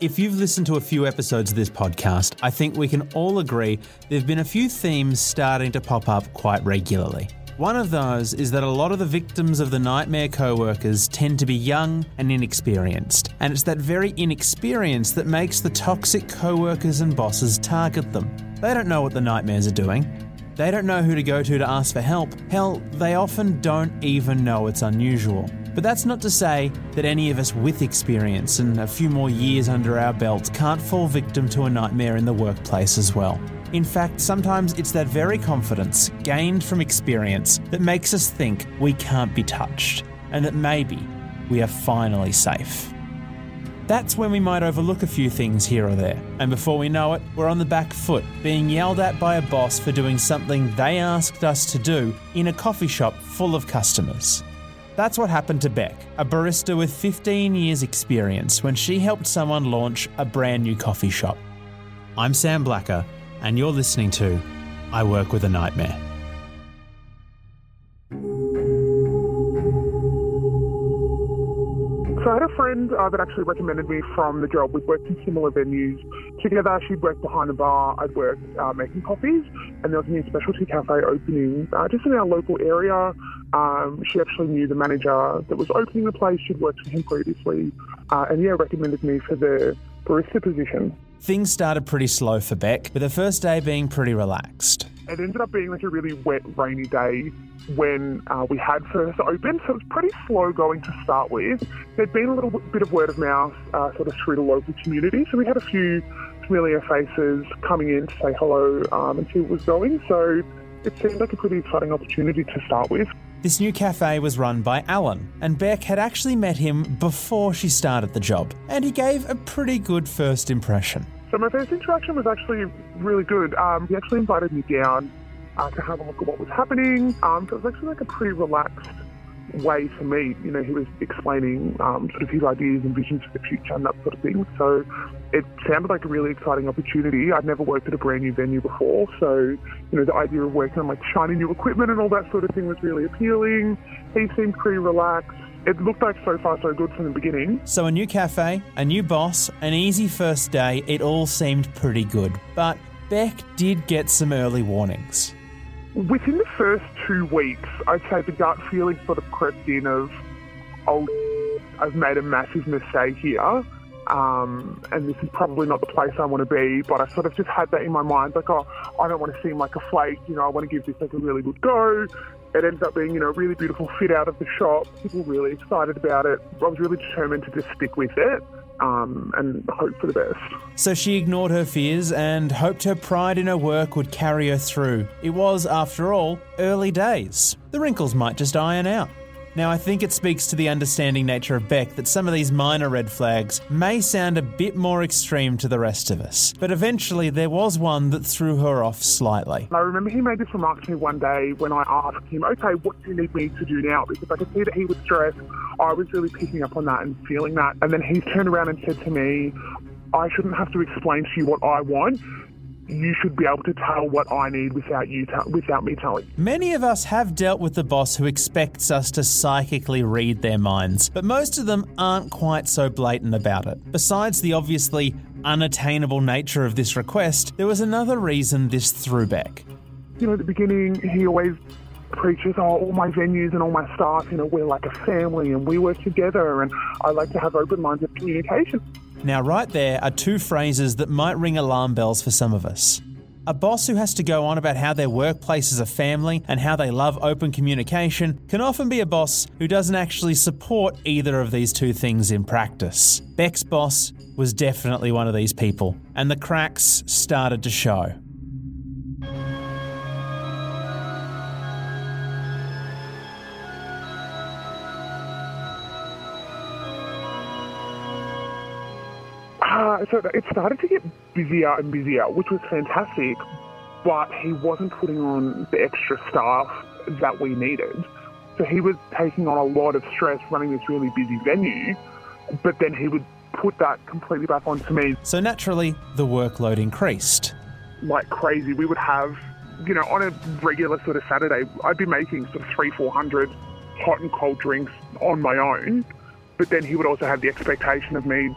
If you've listened to a few episodes of this podcast, I think we can all agree there have been a few themes starting to pop up quite regularly. One of those is that a lot of the victims of the nightmare co workers tend to be young and inexperienced, and it's that very inexperience that makes the toxic co workers and bosses target them. They don't know what the nightmares are doing. They don't know who to go to to ask for help. Hell, they often don't even know it's unusual. But that's not to say that any of us with experience and a few more years under our belts can't fall victim to a nightmare in the workplace as well. In fact, sometimes it's that very confidence gained from experience that makes us think we can't be touched and that maybe we are finally safe. That's when we might overlook a few things here or there, and before we know it, we're on the back foot, being yelled at by a boss for doing something they asked us to do in a coffee shop full of customers. That's what happened to Beck, a barista with 15 years' experience when she helped someone launch a brand new coffee shop. I'm Sam Blacker, and you're listening to I Work with a Nightmare. So I had a friend uh, that actually recommended me from the job. We'd worked in similar venues together. She'd worked behind a bar. I'd worked uh, making coffees, and there was a new specialty cafe opening uh, just in our local area. Um, she actually knew the manager that was opening the place. She'd worked with him previously, uh, and yeah, recommended me for the barista position. Things started pretty slow for Beck, with the first day being pretty relaxed. It ended up being like a really wet, rainy day when uh, we had first opened, so it was pretty slow going to start with. There'd been a little bit of word of mouth uh, sort of through the local community, so we had a few familiar faces coming in to say hello um, and see what was going. So it seemed like a pretty exciting opportunity to start with. This new cafe was run by Alan, and Beck had actually met him before she started the job, and he gave a pretty good first impression. So my first interaction was actually really good. Um, he actually invited me down uh, to have a look at what was happening. Um, so it was actually like a pretty relaxed way for me. You know, he was explaining um, sort of his ideas and visions for the future and that sort of thing. So it sounded like a really exciting opportunity. I'd never worked at a brand new venue before, so you know the idea of working on like shiny new equipment and all that sort of thing was really appealing. He seemed pretty relaxed. It looked like so far so good from the beginning. So, a new cafe, a new boss, an easy first day, it all seemed pretty good. But Beck did get some early warnings. Within the first two weeks, I'd say the gut feeling sort of crept in of, oh, I've made a massive mistake here. Um, and this is probably not the place I want to be, but I sort of just had that in my mind, like, oh, I don't want to seem like a flake, you know, I want to give this like a really good go. It ends up being, you know, a really beautiful fit out of the shop. People were really excited about it. I was really determined to just stick with it um, and hope for the best. So she ignored her fears and hoped her pride in her work would carry her through. It was, after all, early days. The wrinkles might just iron out. Now, I think it speaks to the understanding nature of Beck that some of these minor red flags may sound a bit more extreme to the rest of us, but eventually there was one that threw her off slightly. I remember he made this remark to me one day when I asked him, okay, what do you need me to do now? Because I could see that he was stressed. I was really picking up on that and feeling that. And then he turned around and said to me, I shouldn't have to explain to you what I want you should be able to tell what I need without you t- without me telling. Many of us have dealt with the boss who expects us to psychically read their minds, but most of them aren't quite so blatant about it. Besides the obviously unattainable nature of this request, there was another reason this threw Beck. You know, at the beginning, he always preaches, oh, all my venues and all my staff, you know, we're like a family and we work together and I like to have open-minded communication. Now, right there are two phrases that might ring alarm bells for some of us. A boss who has to go on about how their workplace is a family and how they love open communication can often be a boss who doesn't actually support either of these two things in practice. Beck's boss was definitely one of these people, and the cracks started to show. Uh, so it started to get busier and busier, which was fantastic, but he wasn't putting on the extra staff that we needed. So he was taking on a lot of stress running this really busy venue, but then he would put that completely back onto me So naturally, the workload increased. like crazy. We would have, you know, on a regular sort of Saturday, I'd be making sort of three, four hundred hot and cold drinks on my own. But then he would also have the expectation of me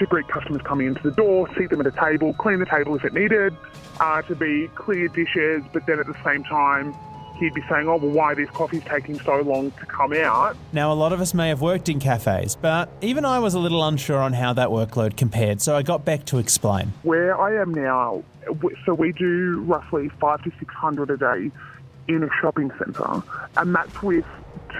to greet customers coming into the door, seat them at a table, clean the table if it needed, uh, to be clear dishes. But then at the same time, he'd be saying, "Oh, well, why these coffees taking so long to come out?" Now, a lot of us may have worked in cafes, but even I was a little unsure on how that workload compared, so I got Beck to explain. Where I am now, so we do roughly five to six hundred a day in a shopping centre, and that's with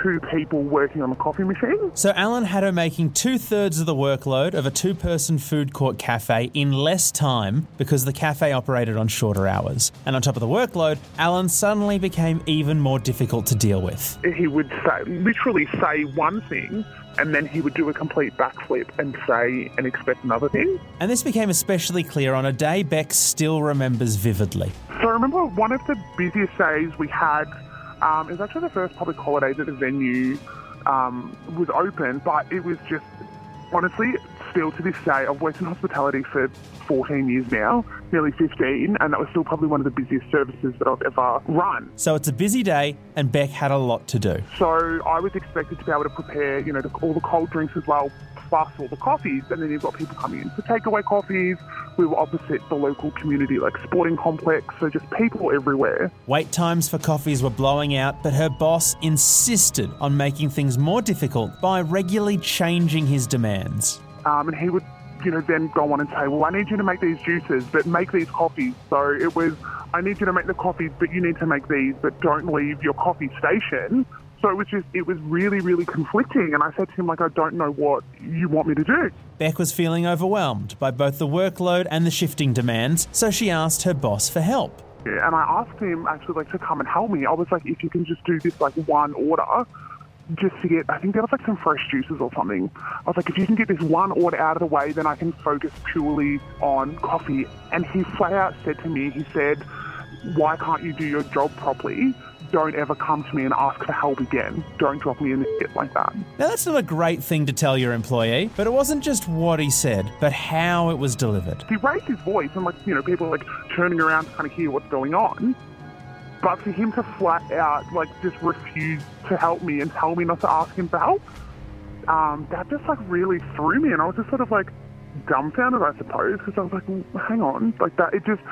two people working on a coffee machine. So, Alan had her making two thirds of the workload of a two person food court cafe in less time because the cafe operated on shorter hours. And on top of the workload, Alan suddenly became even more difficult to deal with. He would say, literally say one thing, and then he would do a complete backflip and say and expect another thing. And this became especially clear on a day Beck still remembers vividly. So I remember one of the busiest days we had. Um, it was actually the first public holiday that the venue um, was open, but it was just honestly still to this day. I've worked in hospitality for 14 years now, nearly 15, and that was still probably one of the busiest services that I've ever run. So, it's a busy day, and Beck had a lot to do. So I was expected to be able to prepare, you know, the, all the cold drinks as well, plus all the coffees. And then you've got people coming in for takeaway coffees. We were opposite the local community, like sporting complex. So just people everywhere. Wait times for coffees were blowing out, but her boss insisted on making things more difficult by regularly changing his demands. Um, and he would, you know, then go on and say, well, I need you to make these juices, but make these coffees. So it was, I need you to make the coffees, but you need to make these, but don't leave your coffee station. So it was just, it was really, really conflicting. And I said to him, like, I don't know what you want me to do. Beck was feeling overwhelmed by both the workload and the shifting demands, so she asked her boss for help. And I asked him actually like to come and help me. I was like, if you can just do this like one order, just to get, I think there was like some fresh juices or something. I was like, if you can get this one order out of the way, then I can focus purely on coffee. And he flat out said to me, he said, why can't you do your job properly? Don't ever come to me and ask for help again. Don't drop me in the shit like that. Now, that's not a great thing to tell your employee, but it wasn't just what he said, but how it was delivered. He raised his voice and like, you know, people are like turning around to kind of hear what's going on. But for him to flat out like just refuse to help me and tell me not to ask him for help, um, that just like really threw me, and I was just sort of like dumbfounded, I suppose, because I was like, hang on, like that. It just,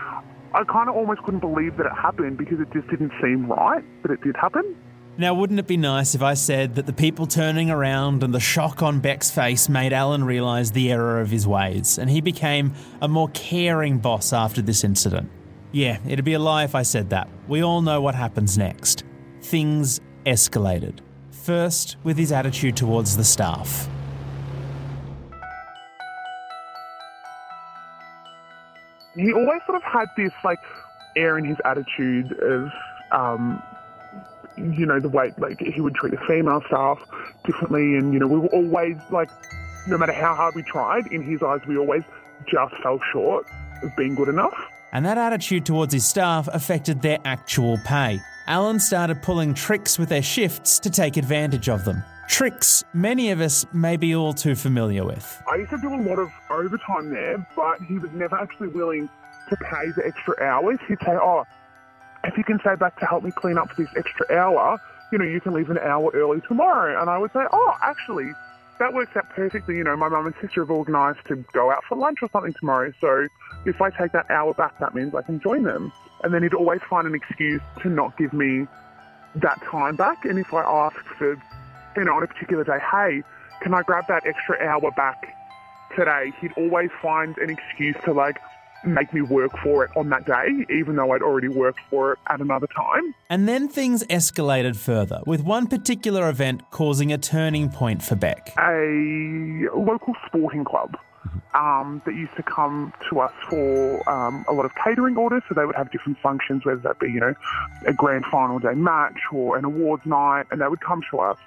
I kind of almost couldn't believe that it happened because it just didn't seem right, but it did happen. Now, wouldn't it be nice if I said that the people turning around and the shock on Beck's face made Alan realise the error of his ways, and he became a more caring boss after this incident? Yeah, it'd be a lie if I said that. We all know what happens next. Things escalated. First, with his attitude towards the staff. He always sort of had this like air in his attitude of um you know the way like he would treat the female staff differently and you know we were always like no matter how hard we tried in his eyes we always just fell short of being good enough And that attitude towards his staff affected their actual pay. Alan started pulling tricks with their shifts to take advantage of them. Tricks many of us may be all too familiar with. I used to do a lot of overtime there, but he was never actually willing to pay the extra hours. He'd say, Oh, if you can stay back to help me clean up for this extra hour, you know, you can leave an hour early tomorrow. And I would say, Oh, actually, that works out perfectly. You know, my mum and sister have organised to go out for lunch or something tomorrow. So if I take that hour back, that means I can join them. And then he'd always find an excuse to not give me that time back. And if I asked for, you know, on a particular day, hey, can I grab that extra hour back today? He'd always find an excuse to like make me work for it on that day, even though I'd already worked for it at another time. And then things escalated further, with one particular event causing a turning point for Beck. A local sporting club um, that used to come to us for um, a lot of catering orders. So they would have different functions, whether that be, you know, a grand final day match or an awards night, and they would come to us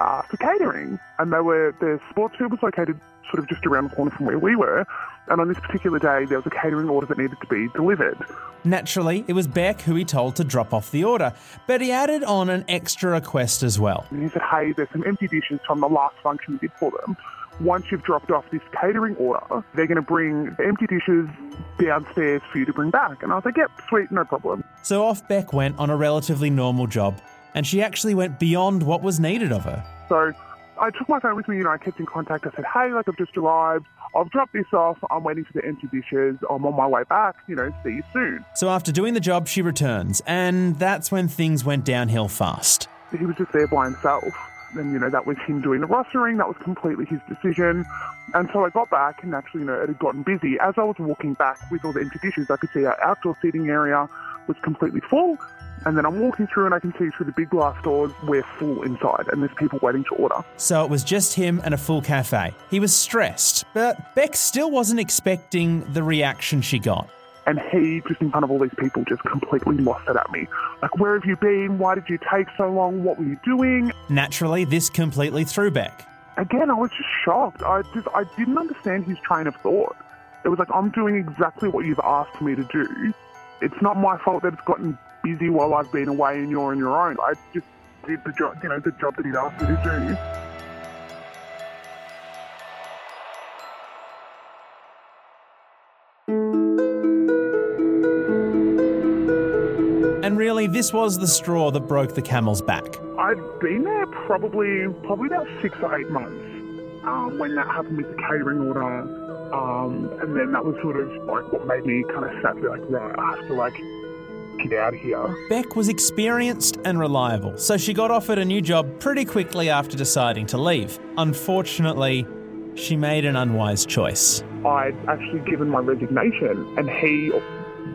uh, for catering. And they were the sports field was located sort of just around the corner from where we were. And on this particular day, there was a catering order that needed to be delivered. Naturally, it was Beck who he told to drop off the order, but he added on an extra request as well. And he said, "Hey, there's some empty dishes from the last function we did for them." once you've dropped off this catering order, they're going to bring the empty dishes downstairs for you to bring back. And I was like, yep, sweet, no problem. So off Beck went on a relatively normal job, and she actually went beyond what was needed of her. So I took my phone with me and I kept in contact. I said, hey, like I've just arrived. I've dropped this off. I'm waiting for the empty dishes. I'm on my way back. You know, see you soon. So after doing the job, she returns, and that's when things went downhill fast. He was just there by himself and you know that was him doing the rostering. That was completely his decision. And so I got back, and actually, you know, it had gotten busy. As I was walking back with all the empty dishes, I could see our outdoor seating area was completely full. And then I'm walking through, and I can see through the big glass doors we're full inside, and there's people waiting to order. So it was just him and a full cafe. He was stressed, but Beck still wasn't expecting the reaction she got. And he, just in front of all these people, just completely lost it at me. Like, where have you been? Why did you take so long? What were you doing? Naturally, this completely threw Beck. Again, I was just shocked. I just, I didn't understand his train of thought. It was like, I'm doing exactly what you've asked me to do. It's not my fault that it's gotten busy while I've been away and you're on your own. I just did the job, you know, the job that he'd asked me to do. And really, this was the straw that broke the camel's back. I'd been there probably probably about six or eight months um, when that happened with the catering order, um, and then that was sort of like what made me kind of sat there like, right, I have to like get out of here. Beck was experienced and reliable, so she got offered a new job pretty quickly after deciding to leave. Unfortunately, she made an unwise choice. I'd actually given my resignation, and he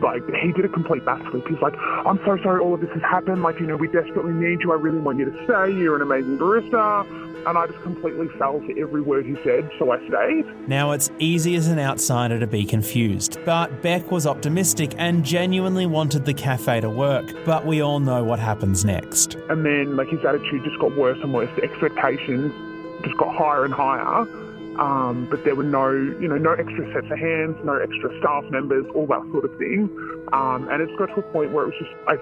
like he did a complete backflip. He's like, I'm so sorry all of this has happened. Like, you know, we desperately need you. I really want you to stay. You're an amazing barista. And I just completely fell for every word he said, so I stayed. Now it's easy as an outsider to be confused, but Beck was optimistic and genuinely wanted the cafe to work. But we all know what happens next. And then like his attitude just got worse and worse. The expectations just got higher and higher. Um, but there were no, you know, no extra sets of hands, no extra staff members, all that sort of thing. Um, and it's got to a point where it was just, I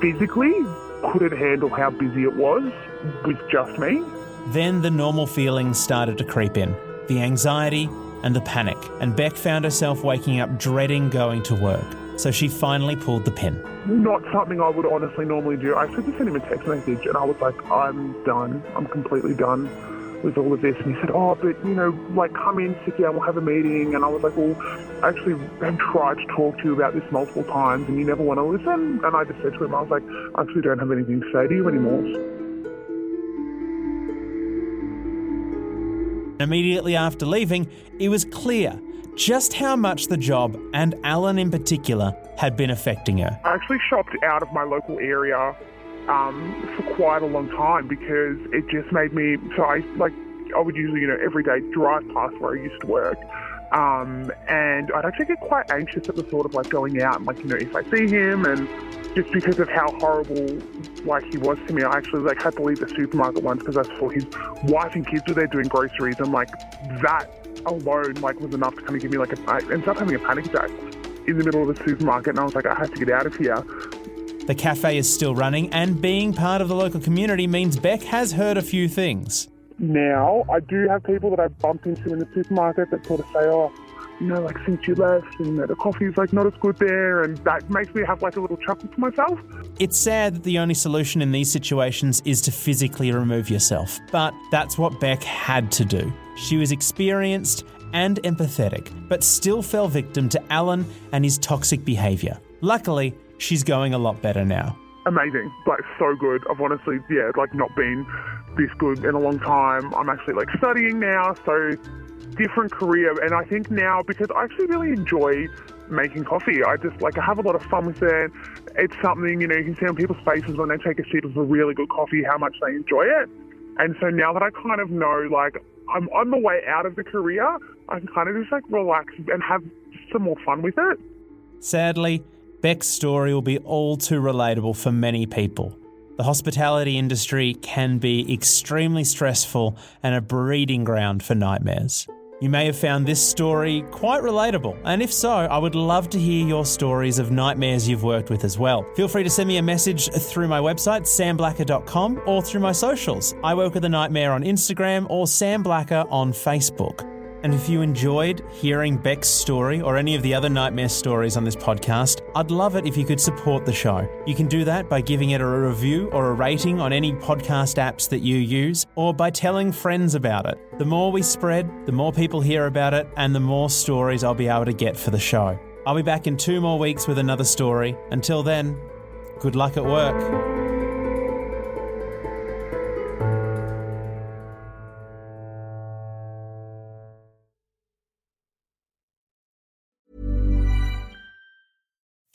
physically couldn't handle how busy it was with just me. Then the normal feelings started to creep in the anxiety and the panic, and Beck found herself waking up dreading going to work. So she finally pulled the pin. Not something I would honestly normally do. I actually just sent him a text message and I was like, I'm done. I'm completely done with all of this. And he said, Oh, but you know, like come in, sit down, we'll have a meeting. And I was like, Well, I actually have tried to talk to you about this multiple times and you never want to listen. And I just said to him, I was like, I actually don't have anything to say to you anymore. Immediately after leaving, it was clear just how much the job, and Alan in particular, had been affecting her. I actually shopped out of my local area um, for quite a long time because it just made me. So I like I would usually you know every day drive past where I used to work. Um, and I'd actually get quite anxious at the thought of like going out and like you know if I see him and just because of how horrible like he was to me, I actually like had to leave the supermarket once because I saw his wife and kids were there doing groceries and like that alone like was enough to kind of give me like a I ended up having a panic attack in the middle of the supermarket and I was like I have to get out of here. The cafe is still running, and being part of the local community means Beck has heard a few things. Now, I do have people that I've bumped into in the supermarket that sort of say, oh, you know, like since you left, and the coffee's like not as good there, and that makes me have like a little chuckle to myself. It's sad that the only solution in these situations is to physically remove yourself, but that's what Beck had to do. She was experienced and empathetic, but still fell victim to Alan and his toxic behaviour. Luckily, she's going a lot better now. Amazing, like so good. I've honestly, yeah, like not been this good in a long time. I'm actually like studying now, so different career. And I think now, because I actually really enjoy making coffee, I just like, I have a lot of fun with it. It's something, you know, you can see on people's faces when they take a sip of a really good coffee how much they enjoy it. And so now that I kind of know, like, I'm on the way out of the career, I can kind of just like relax and have some more fun with it. Sadly, Beck's story will be all too relatable for many people. The hospitality industry can be extremely stressful and a breeding ground for nightmares. You may have found this story quite relatable, and if so, I would love to hear your stories of nightmares you've worked with as well. Feel free to send me a message through my website, samblacker.com, or through my socials. I work with a nightmare on Instagram or Sam Blacker on Facebook. And if you enjoyed hearing Beck's story or any of the other nightmare stories on this podcast, I'd love it if you could support the show. You can do that by giving it a review or a rating on any podcast apps that you use, or by telling friends about it. The more we spread, the more people hear about it, and the more stories I'll be able to get for the show. I'll be back in two more weeks with another story. Until then, good luck at work.